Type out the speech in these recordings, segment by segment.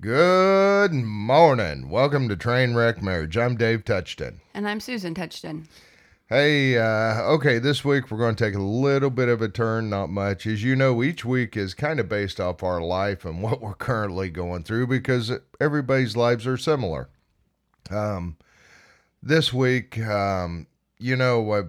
Good morning. Welcome to Trainwreck Marriage. I'm Dave Touchton. And I'm Susan Touchton. Hey, uh, okay, this week we're going to take a little bit of a turn, not much. As you know, each week is kind of based off our life and what we're currently going through because everybody's lives are similar. Um, this week, um, you know, I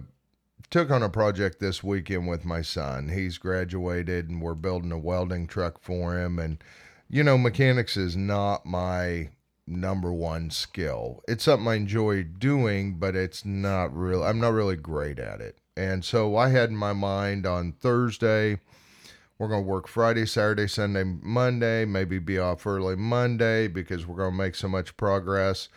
took on a project this weekend with my son. He's graduated and we're building a welding truck for him. And, you know, mechanics is not my number one skill. It's something I enjoy doing, but it's not real. I'm not really great at it. And so I had in my mind on Thursday, we're going to work Friday, Saturday, Sunday, Monday, maybe be off early Monday because we're going to make so much progress.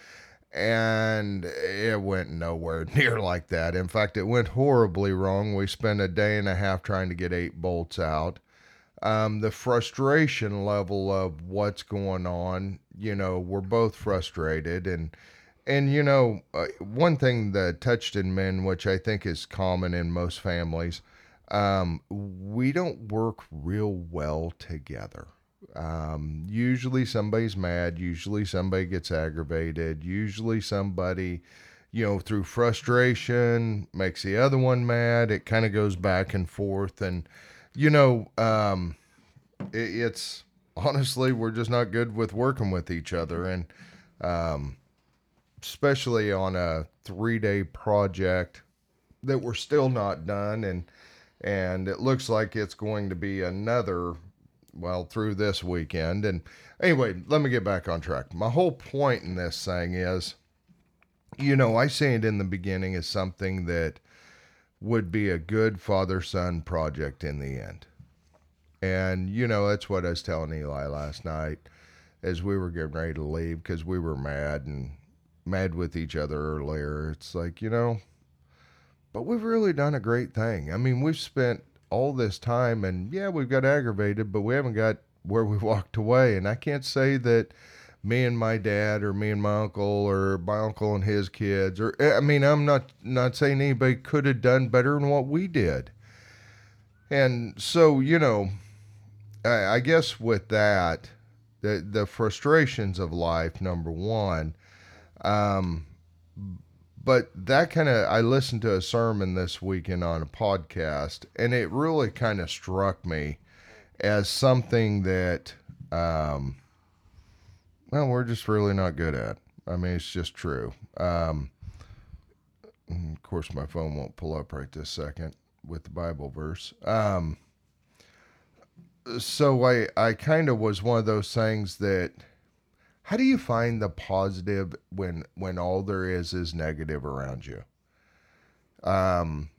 And it went nowhere near like that. In fact, it went horribly wrong. We spent a day and a half trying to get eight bolts out um, the frustration level of what's going on. You know, we're both frustrated, and and you know, uh, one thing that Touchton men, which I think is common in most families, um, we don't work real well together. Um, usually somebody's mad. Usually somebody gets aggravated. Usually somebody, you know, through frustration makes the other one mad. It kind of goes back and forth, and you know, um, it, it's honestly we're just not good with working with each other, and um, especially on a three day project that we're still not done, and and it looks like it's going to be another well through this weekend. And anyway, let me get back on track. My whole point in this thing is, you know, I say it in the beginning is something that would be a good father son project in the end. And, you know, that's what I was telling Eli last night as we were getting ready to leave because we were mad and mad with each other earlier. It's like, you know, but we've really done a great thing. I mean, we've spent all this time and yeah, we've got aggravated, but we haven't got where we walked away. And I can't say that me and my dad or me and my uncle or my uncle and his kids or I mean, I'm not not saying anybody could have done better than what we did. And so, you know, I, I guess with that, the the frustrations of life, number one. Um, but that kind of I listened to a sermon this weekend on a podcast, and it really kind of struck me as something that, um, well, we're just really not good at. I mean, it's just true. Um, of course, my phone won't pull up right this second with the Bible verse. Um, so I I kind of was one of those things that how do you find the positive when when all there is is negative around you? Um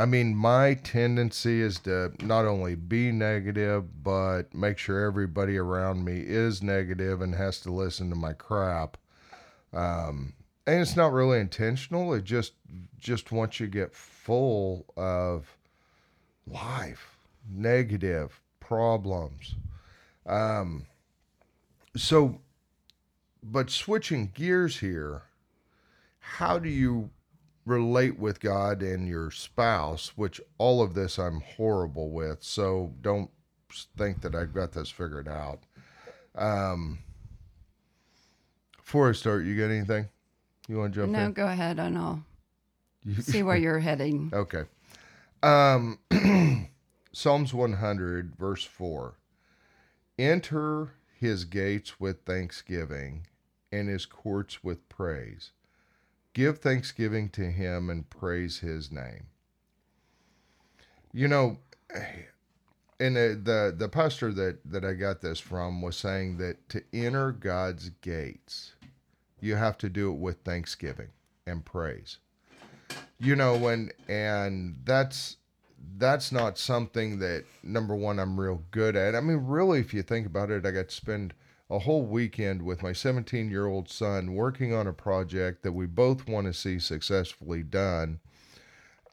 I mean, my tendency is to not only be negative, but make sure everybody around me is negative and has to listen to my crap. Um, and it's not really intentional. It just just once you get full of life, negative, problems. Um, so, but switching gears here, how do you relate with God and your spouse, which all of this I'm horrible with. So don't think that I've got this figured out. Um, before I start, you got anything you want to jump no, in? No, go ahead and I'll see where you're heading. Okay. Um, Psalms 100, verse 4 Enter his gates with thanksgiving and his courts with praise. Give thanksgiving to him and praise his name. You know, and the, the, the pastor that, that I got this from was saying that to enter God's gates, you have to do it with thanksgiving and praise. You know, when, and that's, that's not something that number one I'm real good at. I mean, really, if you think about it, I got to spend a whole weekend with my 17 year old son working on a project that we both want to see successfully done.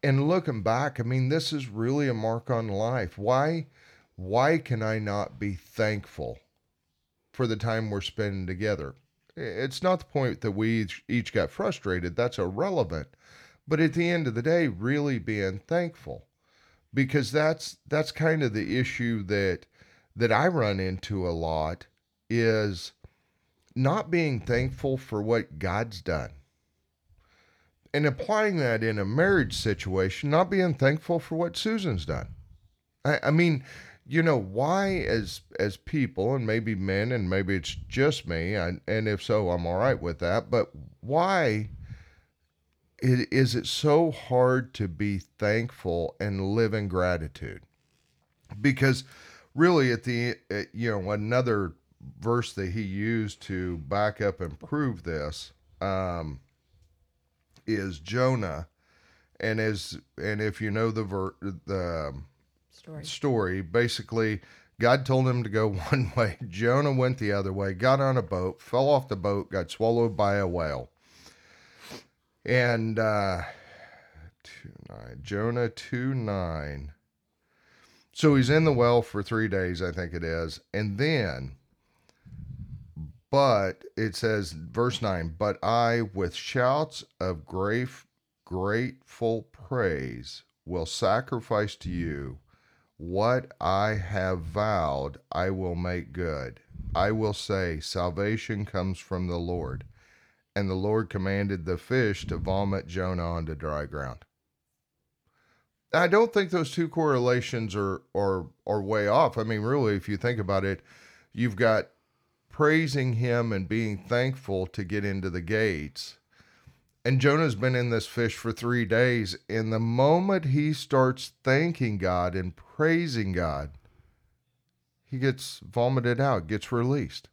And looking back, I mean, this is really a mark on life. Why, why can I not be thankful for the time we're spending together? It's not the point that we each, each got frustrated. That's irrelevant. But at the end of the day, really being thankful because that's that's kind of the issue that that I run into a lot is not being thankful for what God's done. And applying that in a marriage situation, not being thankful for what Susan's done. I, I mean, you know, why as as people, and maybe men, and maybe it's just me, and, and if so, I'm all right with that. But why is it so hard to be thankful and live in gratitude? Because really, at the you know another verse that he used to back up and prove this um, is Jonah, and as and if you know the ver- the story. story, basically God told him to go one way. Jonah went the other way, got on a boat, fell off the boat, got swallowed by a whale. And uh, two nine Jonah two nine. So he's in the well for three days, I think it is, and then but it says, verse 9, but I, with shouts of great, grateful praise, will sacrifice to hmm. you what I have vowed, I will make good. I will say, Salvation comes from the Lord. And the Lord commanded the fish to vomit Jonah onto dry ground. I don't think those two correlations are, are, are way off. I mean, really, if you think about it, you've got praising him and being thankful to get into the gates. And Jonah's been in this fish for three days. And the moment he starts thanking God and praising God, he gets vomited out, gets released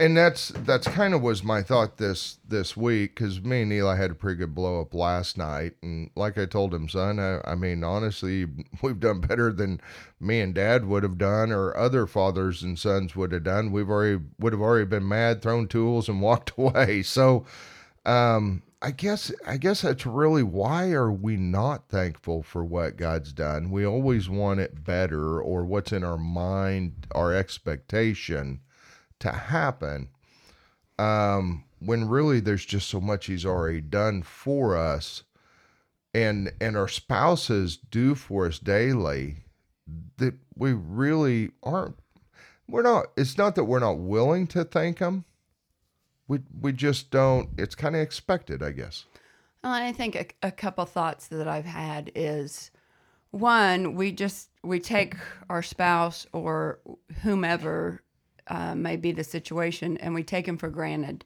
and that's that's kind of was my thought this this week because me and Eli had a pretty good blow up last night, and like I told him, son, I, I, mean honestly, we've done better than me and Dad would have done, or other fathers and sons would have done. We've already would have already been mad, thrown tools, and walked away. So, um, I guess I guess that's really why are we not thankful for what God's done? We always want it better, or what's in our mind, our expectation to happen um, when really there's just so much he's already done for us. And and our spouses do for us daily that we really aren't we're not it's not that we're not willing to thank them we we just don't it's kind of expected i guess. Well, i think a, a couple thoughts that i've had is one we just we take our spouse or whomever uh, may be the situation, and we take them for granted.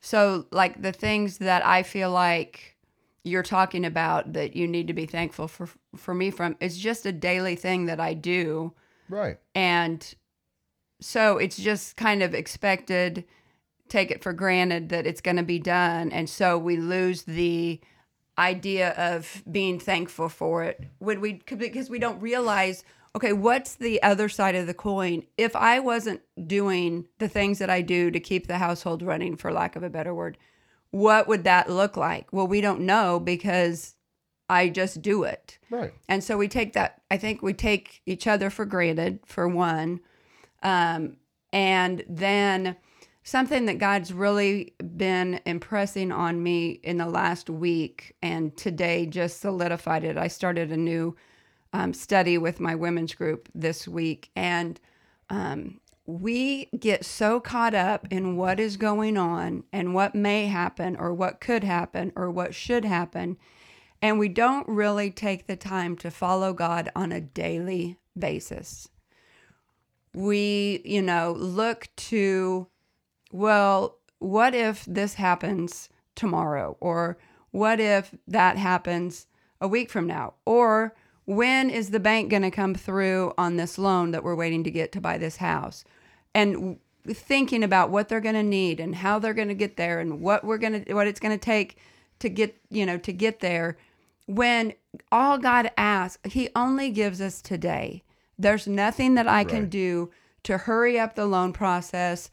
So, like the things that I feel like you're talking about that you need to be thankful for for me from it's just a daily thing that I do. Right. And so it's just kind of expected take it for granted that it's going to be done and so we lose the idea of being thankful for it when we because we don't realize okay, what's the other side of the coin? If I wasn't doing the things that I do to keep the household running, for lack of a better word, what would that look like? Well, we don't know because I just do it. Right. And so we take that, I think we take each other for granted, for one. Um, and then something that God's really been impressing on me in the last week and today just solidified it. I started a new um, study with my women's group this week, and um, we get so caught up in what is going on and what may happen, or what could happen, or what should happen, and we don't really take the time to follow God on a daily basis. We, you know, look to, well, what if this happens tomorrow? Or what if that happens a week from now? Or when is the bank going to come through on this loan that we're waiting to get to buy this house? And thinking about what they're going to need and how they're going to get there and what we're going to what it's going to take to get, you know, to get there when all God asks, he only gives us today. There's nothing that I right. can do to hurry up the loan process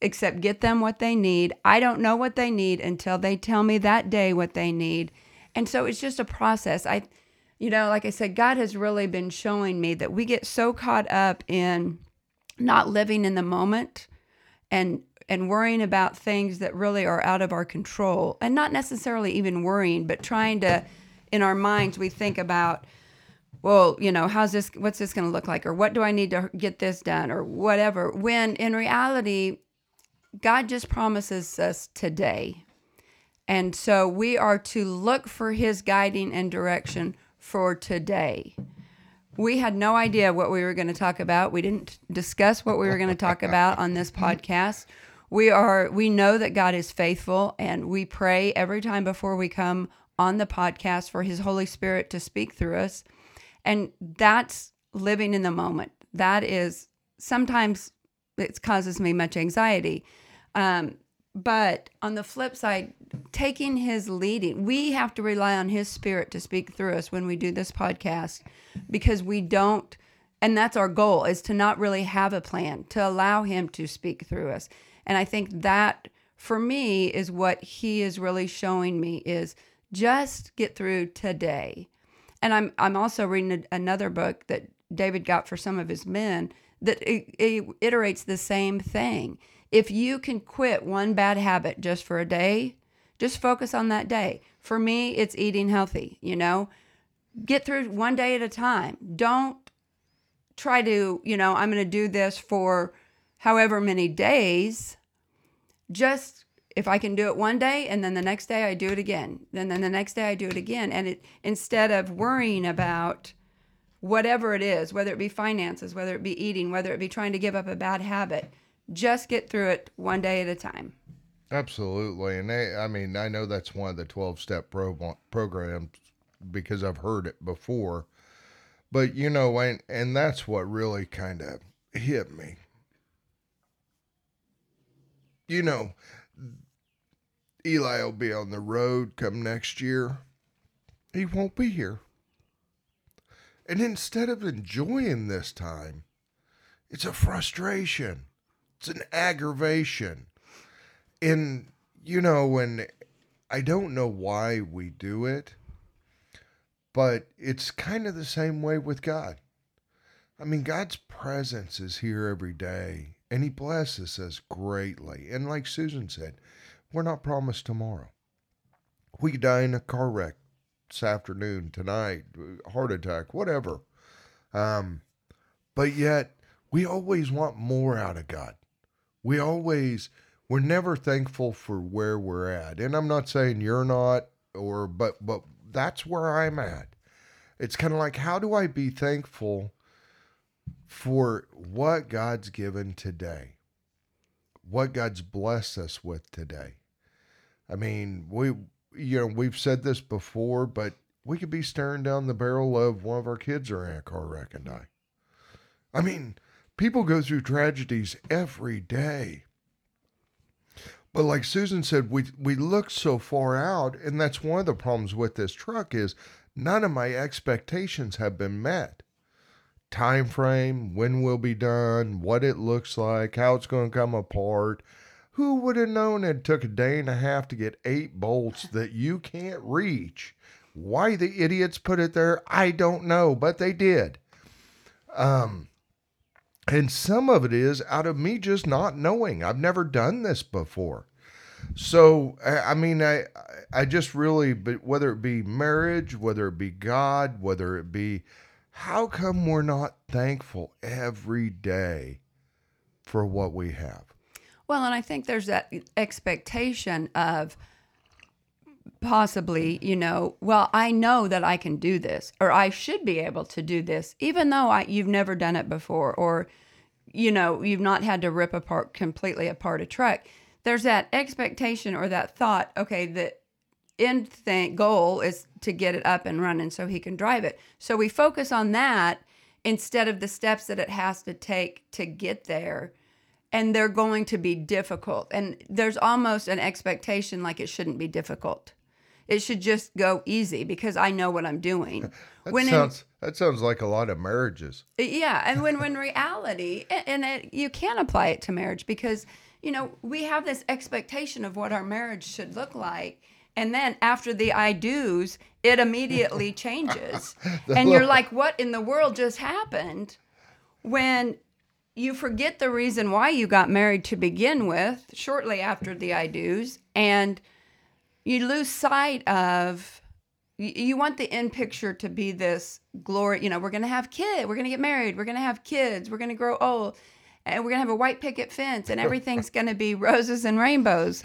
except get them what they need. I don't know what they need until they tell me that day what they need. And so it's just a process. I you know, like I said, God has really been showing me that we get so caught up in not living in the moment and and worrying about things that really are out of our control. And not necessarily even worrying but trying to in our minds we think about well you know how's this what's this going to look like? Or what do i need to get this done? Or whatever. When in reality God just promises us today. And so we are to look for his guiding and direction for today. We had no idea what we were going to talk about. We didn't discuss what we were going to talk about on this podcast. We are we know that God is faithful and we pray every time before we come on the podcast for his Holy Spirit to speak through us. And that's living in the moment. That is sometimes it causes me much anxiety. Um, but on the flip side, taking his leading, we have to rely on his spirit to speak through us when we do this podcast because we don't, and that's our goal is to not really have a plan, to allow him to speak through us. And I think that for me is what he is really showing me is just get through today. And I'm I'm also reading another book that David got for some of his men that it, it iterates the same thing. If you can quit one bad habit just for a day, just focus on that day. For me, it's eating healthy, you know? Get through one day at a time. Don't try to, you know, I'm going to do this for however many days. Just if I can do it one day and then the next day I do it again, then then the next day I do it again and it instead of worrying about whatever it is, whether it be finances, whether it be eating, whether it be trying to give up a bad habit, just get through it one day at a time. Absolutely. And they, I mean, I know that's one of the 12 step pro- programs because I've heard it before. But, you know, and, and that's what really kind of hit me. You know, Eli will be on the road come next year. He won't be here. And instead of enjoying this time, it's a frustration, it's an aggravation. And, you know, when I don't know why we do it, but it's kind of the same way with God. I mean, God's presence is here every day and He blesses us greatly. And like Susan said, we're not promised tomorrow. We could die in a car wreck this afternoon, tonight, heart attack, whatever. Um, but yet, we always want more out of God. We always, we're never thankful for where we're at. And I'm not saying you're not, or, but, but that's where I'm at. It's kind of like, how do I be thankful for what God's given today? What God's blessed us with today? I mean, we you know, we've said this before, but we could be staring down the barrel of one of our kids are in a car wreck and die. I mean, people go through tragedies every day. But like Susan said, we we look so far out, and that's one of the problems with this truck is none of my expectations have been met. Time frame, when we'll be done, what it looks like, how it's going to come apart. Who would have known it took a day and a half to get eight bolts that you can't reach? Why the idiots put it there, I don't know, but they did. Um, and some of it is out of me just not knowing. I've never done this before. So I mean, I I just really, but whether it be marriage, whether it be God, whether it be, how come we're not thankful every day for what we have? Well, and I think there's that expectation of possibly, you know, well, I know that I can do this, or I should be able to do this, even though I, you've never done it before, or, you know, you've not had to rip apart completely apart a truck. There's that expectation or that thought, okay, the end thing, goal is to get it up and running so he can drive it. So we focus on that instead of the steps that it has to take to get there and they're going to be difficult. And there's almost an expectation like it shouldn't be difficult. It should just go easy because I know what I'm doing. that when sounds in, that sounds like a lot of marriages. Uh, yeah, and when when reality, and, it, you can apply it to marriage because you know we have this expectation of what our marriage should look like, and then after the I do's, it immediately changes, and you're like, what in the world just happened? When you forget the reason why you got married to begin with shortly after the I do's, and you lose sight of you want the end picture to be this glory you know we're going to have kids we're going to get married we're going to have kids we're going to grow old and we're going to have a white picket fence and everything's going to be roses and rainbows.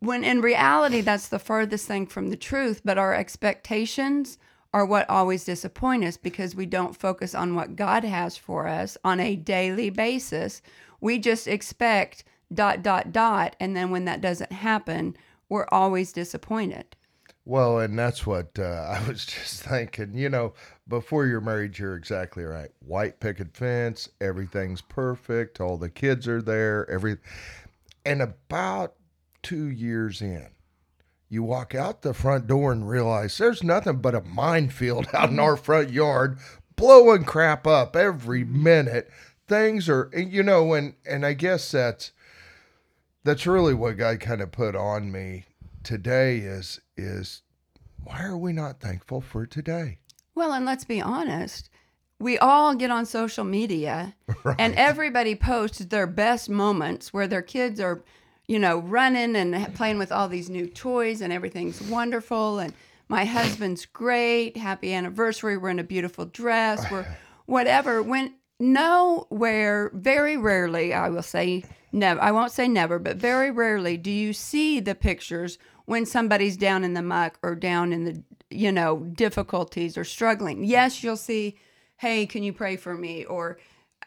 When in reality, that's the furthest thing from the truth. But our expectations are what always disappoint us because we don't focus on what God has for us on a daily basis. We just expect dot, dot, dot. And then when that doesn't happen, we're always disappointed. Well, and that's what uh, I was just thinking. You know, before you're married, you're exactly right. White picket fence, everything's perfect. All the kids are there. Every, and about two years in, you walk out the front door and realize there's nothing but a minefield out in our front yard, blowing crap up every minute. Things are, you know, and and I guess that's that's really what God kind of put on me today is is why are we not thankful for today? Well, and let's be honest. We all get on social media Right. and everybody posts their best moments where their kids are, you know, running and playing with all these new toys and everything's wonderful and my husband's great, happy anniversary, we're in a beautiful dress, we're whatever. When nowhere, very rarely, I will say never, I won't say never, but very rarely do you see the pictures when somebody's down in the muck or down in the, you know, difficulties or struggling. Yes, you'll see, hey, can you pray for me? Or,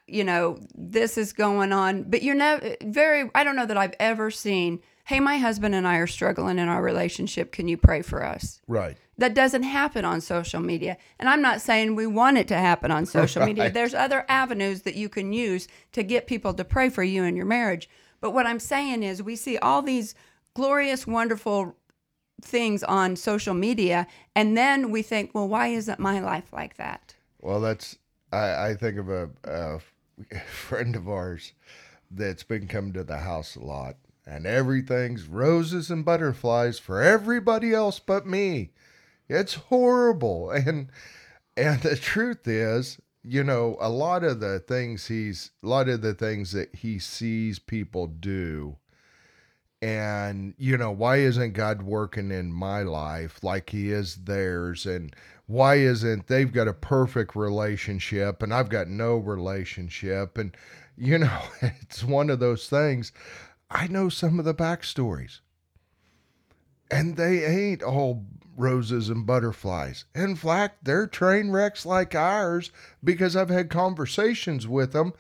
you know, this is going on. But you're never very, I don't know that I've ever seen, hey, my husband and I are struggling in our relationship. Can you pray for us? Right. That doesn't happen on social media. And I'm not saying we want it to happen on social media. There's other avenues that you can use to get people to pray for you in your marriage. But what I'm saying is, we see all these glorious, wonderful things on social media, and then we think, well, why isn't my life like that? Well, that's I, I think of a, a friend of ours that's been coming to the house a lot, and everything's roses and butterflies for everybody else but me. It's horrible, and and the truth is, you know, a lot of the things he's a lot of the things that he sees people do and you know why isn't god working in my life like he is theirs and why isn't they've got a perfect relationship and i've got no relationship and you know it's one of those things i know some of the backstories. And they ain't all roses and butterflies. In fact they're train wrecks like ours because i've had conversations with them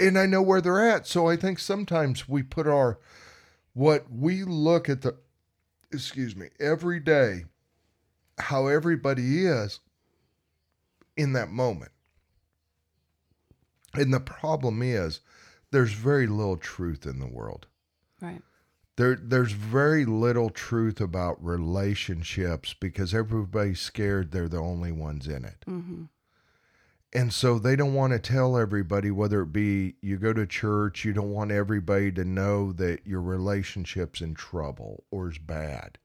and i know where they're at. So i think sometimes we put our what we look at the excuse me every day how everybody is in that moment. And the problem is there's very little truth in the world Right. there there's very little truth about relationships because everybody's scared they're the only ones in it hmm and so they don't want to tell everybody, whether it be you go to church, you don't want everybody to know that your relationship's in trouble or is bad.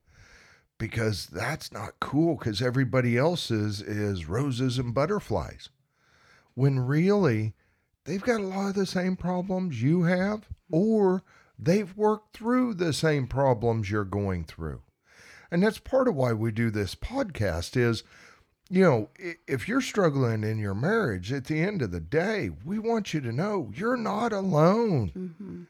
Because that's not cool because everybody else's is roses and butterflies. When really they've got a lot of the same problems you have, or they've worked through the same problems you're going through. And that's part of why we do this podcast is you know, if you're struggling in your marriage, at the end of the day, we want you to know you're not alone. hmm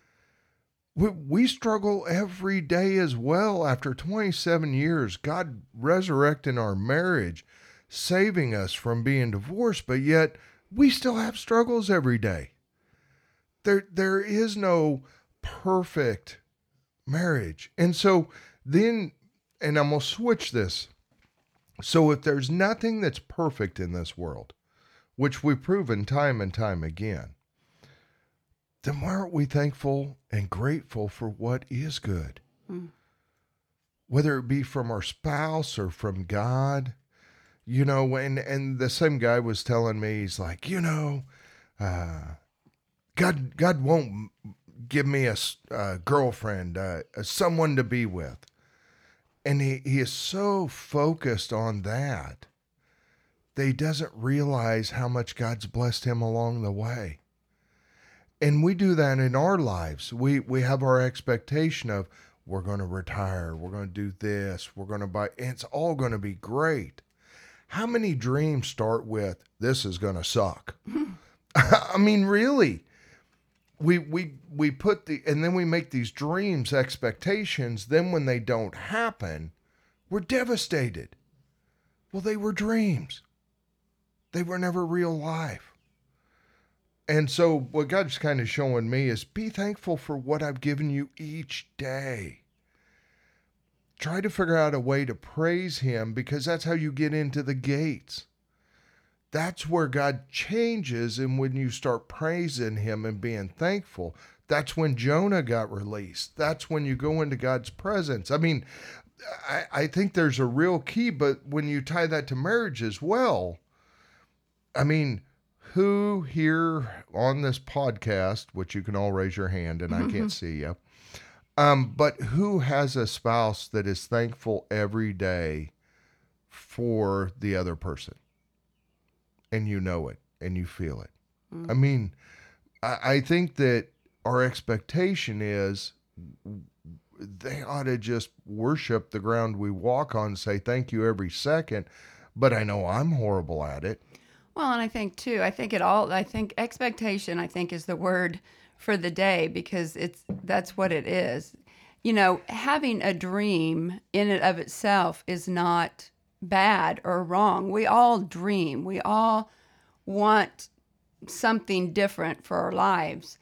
We, we struggle every day as well. After 27 years, God resurrecting our marriage, saving us from being divorced, but yet we still have struggles every day. There, there is no perfect marriage. And so then, and I'm going to switch this. So if there's nothing that's perfect in this world, which we've proven time and time again, then why aren't we thankful and grateful for what is good? Mm. Whether it be from our spouse or from God, you know, and and the same guy was telling me, he's like, you know, uh, God God won't give me a girlfriend, uh, someone to be with and he, he is so focused on that that he doesn't realize how much God's blessed him along the way. And we do that in our lives. We we have our expectation of we're going to retire, we're going to do this, we're going to buy it's all going to be great. How many dreams start with this is going to suck? I mean, really, we we we put the and then we make these dreams expectations. Then when they don't happen we're devastated. Well they were dreams. They were never real life. And so what god's kind of showing me is be thankful for what i've given you each day try to figure out a way to praise him because that's how you get into the gates that's where God changes. And when you start praising Him and being thankful, that's when Jonah got released. That's when you go into God's presence. I mean, I, I think there's a real key, but when you tie that to marriage as well, I mean, who here on this podcast, which you can all raise your hand and I mm-hmm. can't see you, um, but who has a spouse that is thankful every day for the other person? and you know it and you feel it. Mm-hmm. I mean, I, I think that our expectation is they ought to just worship the ground we walk on, say thank you every second. But I know I'm horrible at it. Well, and I think too, I think it all, I think expectation, I think is the word for the day because it's, that's what it is. You know, having a dream in and of itself is not bad or wrong. We all dream. We all want something different for our lives.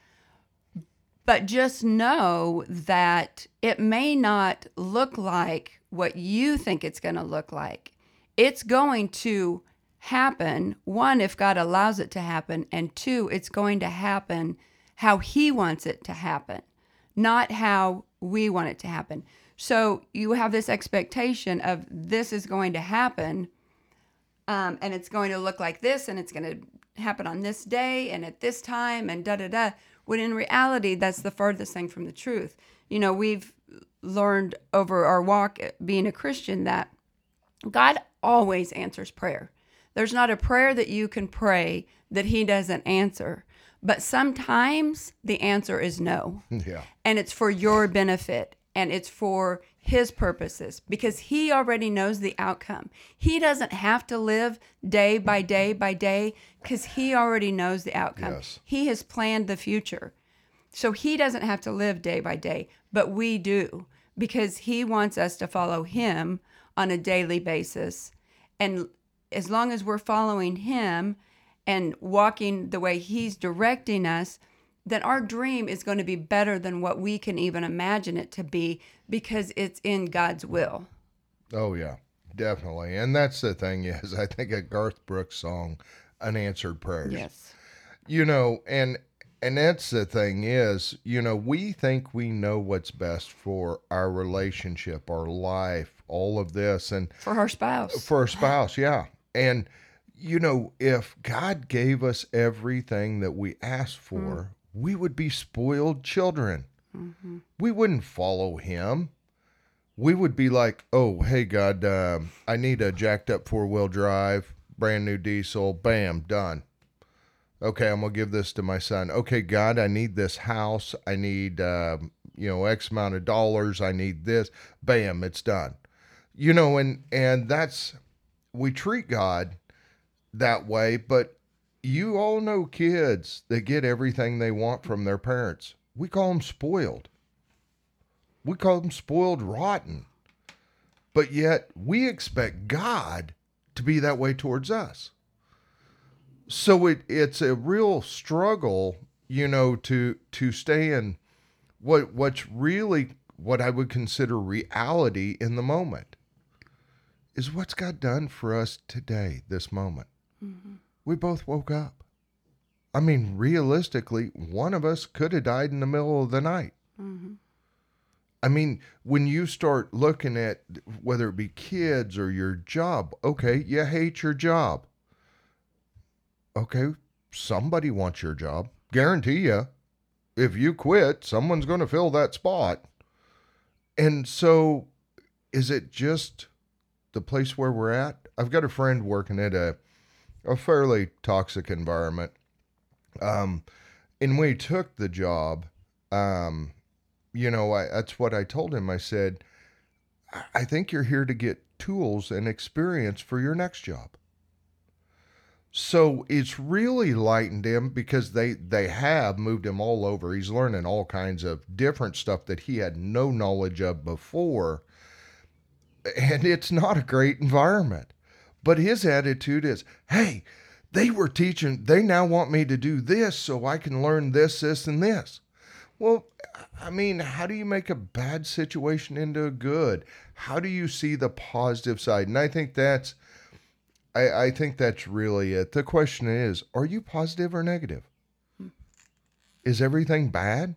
But just know that it may not look like what you think it's going to look like. It's going to happen, one, if God allows it to happen, and two, it's going to happen how He wants it to happen, not how we want it to happen. So you have this expectation of this is going to happen, um, and it's going to look like this, and it's going to happen on this day and at this time, and da da da. When in reality, that's the furthest thing from the truth. You know, we've learned over our walk being a Christian that God always answers prayer. There's not a prayer that you can pray that He doesn't answer. But sometimes the answer is no. Yeah. And it's for your benefit and it's for his purposes because he already knows the outcome. He doesn't have to live day by day by day because he already knows the outcome. Yes. He has planned the future. So he doesn't have to live day by day, but we do because he wants us to follow him on a daily basis. And as long as we're following him and walking the way he's directing us, that our dream is going to be better than what we can even imagine it to be because it's in God's will. Oh yeah, definitely. And that's the thing is I think a Garth Brooks song, Unanswered Prayers. Yes. You know, and and that's the thing is, you know, we think we know what's best for our relationship, our life, all of this and for our spouse. For our spouse, yeah. And you know, if God gave us everything that we asked for, mm we would be spoiled children. Mm-hmm. We wouldn't follow him. We would be like, oh, hey, God, uh, I need a jacked up four wheel drive, brand new diesel, bam, done. Okay, I'm going to give this to my son. Okay, God, I need this house. I need, uh, you know, X amount of dollars. I need this. Bam, it's done. You know, and and that's we treat God that way, but you all know kids that get everything they want from their parents. We call them spoiled. We call them spoiled rotten. But yet we expect God to be that way towards us. So it, it's a real struggle, you know, to to stay in what what's really what I would consider reality in the moment is what's God done for us today, this moment. We both woke up. I mean, realistically, one of us could have died in the middle of the night. Mm-hmm. I mean, when you start looking at whether it be kids or your job, okay, you hate your job. Okay, somebody wants your job. Guarantee you, if you quit, someone's going to fill that spot. And so, is it just the place where we're at? I've got a friend working at a a fairly toxic environment. Um, and he took the job, um, you know, I, that's what I told him. I said, I think you're here to get tools and experience for your next job. So it's really lightened him because they they have moved him all over. He's learning all kinds of different stuff that he had no knowledge of before. And it's not a great environment. But his attitude is, "Hey, they were teaching, they now want me to do this so I can learn this, this and this." Well, I mean, how do you make a bad situation into a good? How do you see the positive side? And I think that's I, I think that's really it. The question is, are you positive or negative? Is everything bad?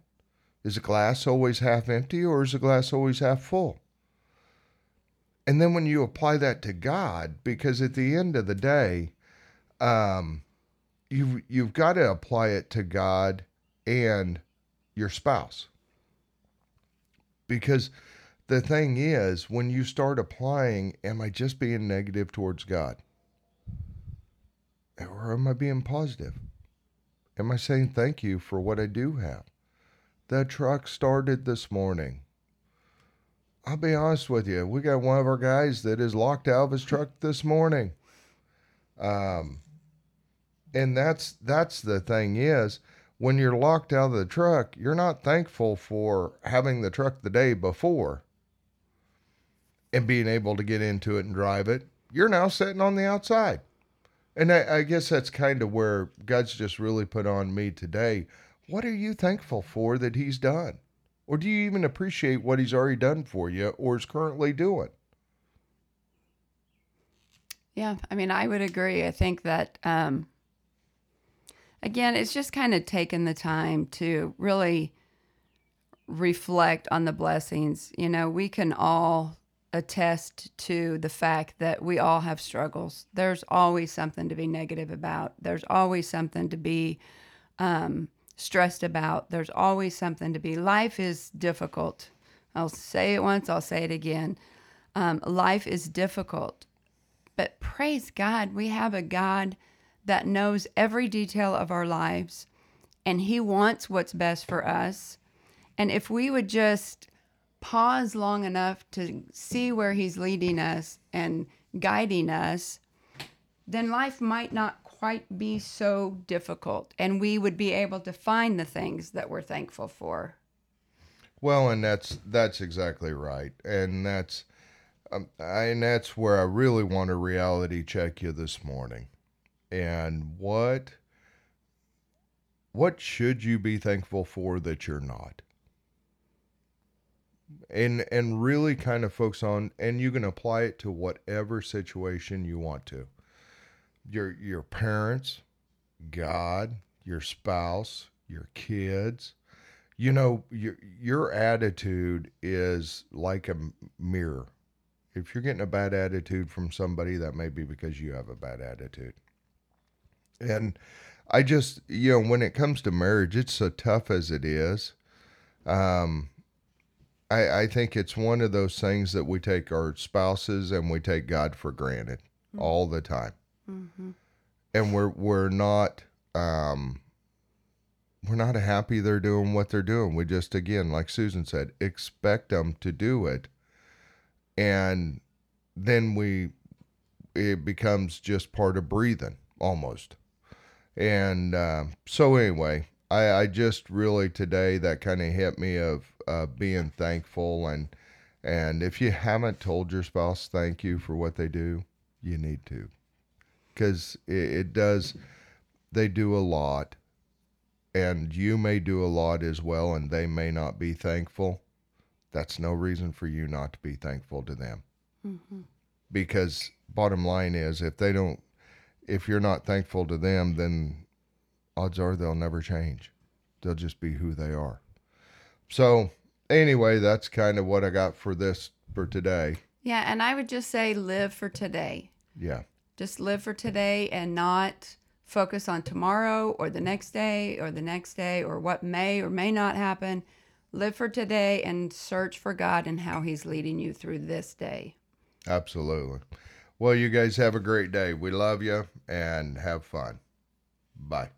Is the glass always half empty or is the glass always half full? And then when you apply that to God, because at the end of the day, um, you've you've got to apply it to God and your spouse. Because the thing is, when you start applying, am I just being negative towards God? Or am I being positive? Am I saying thank you for what I do have? That truck started this morning. I'll be honest with you. We got one of our guys that is locked out of his truck this morning. Um, and that's that's the thing is when you're locked out of the truck, you're not thankful for having the truck the day before and being able to get into it and drive it. You're now sitting on the outside. And I, I guess that's kind of where God's just really put on me today. What are you thankful for that He's done? Or do you even appreciate what He's already done for you or is currently doing? Yeah, I mean, I would agree. I think that, um, again, it's just kind of taking the time to really reflect on the blessings. You know, we can all attest to the fact that we all have struggles. There's always something to be negative about. There's always something to be um, stressed about. There's always something to be. Life is difficult. I'll say it once, I'll say it again. Um, life is difficult. But praise God, we have a God that knows every detail of our lives and He wants what's best for us. And if we would just pause long enough to see where He's leading us and guiding us, then life might not quite be so difficult. And we would be able to find the things that we're thankful for. Well, and that's that's exactly right, and that's um, and that's where I really want to reality check you this morning. And what what should you be thankful for that you're not? and and really kind of focus on and you can apply it to whatever situation you want to your your parents god your spouse your kids you know your your attitude is like a mirror if you're getting a bad attitude from somebody that may be because you have a bad attitude and i just you know when it comes to marriage it's so tough as it is um I, I think it's one of those things that we take our spouses and we take God for granted mm-hmm. all the time. Mm-hmm. And we're we're not um, we're not happy they're doing what they're doing. We just again, like Susan said, expect them to do it, and then we it becomes just part of breathing almost. And uh, so anyway, I, I just really today that kind of hit me of uh, being thankful and and if you haven't told your spouse thank you for what they do, you need to, because it, it does. They do a lot, and you may do a lot as well, and they may not be thankful. That's no reason for you not to be thankful to them. Mm-hmm. Because bottom line is, if they don't, if you're not thankful to them, then odds are they'll never change. They'll just be who they are. So, anyway, that's kind of what I got for this for today. Yeah, and I would just say live for today. Yeah. Just live for today and not focus on tomorrow or the next day or the next day or what may or may not happen. Live for today and search for God and how He's leading you through this day. Absolutely. Well, you guys have a great day. We love you and have fun. Bye.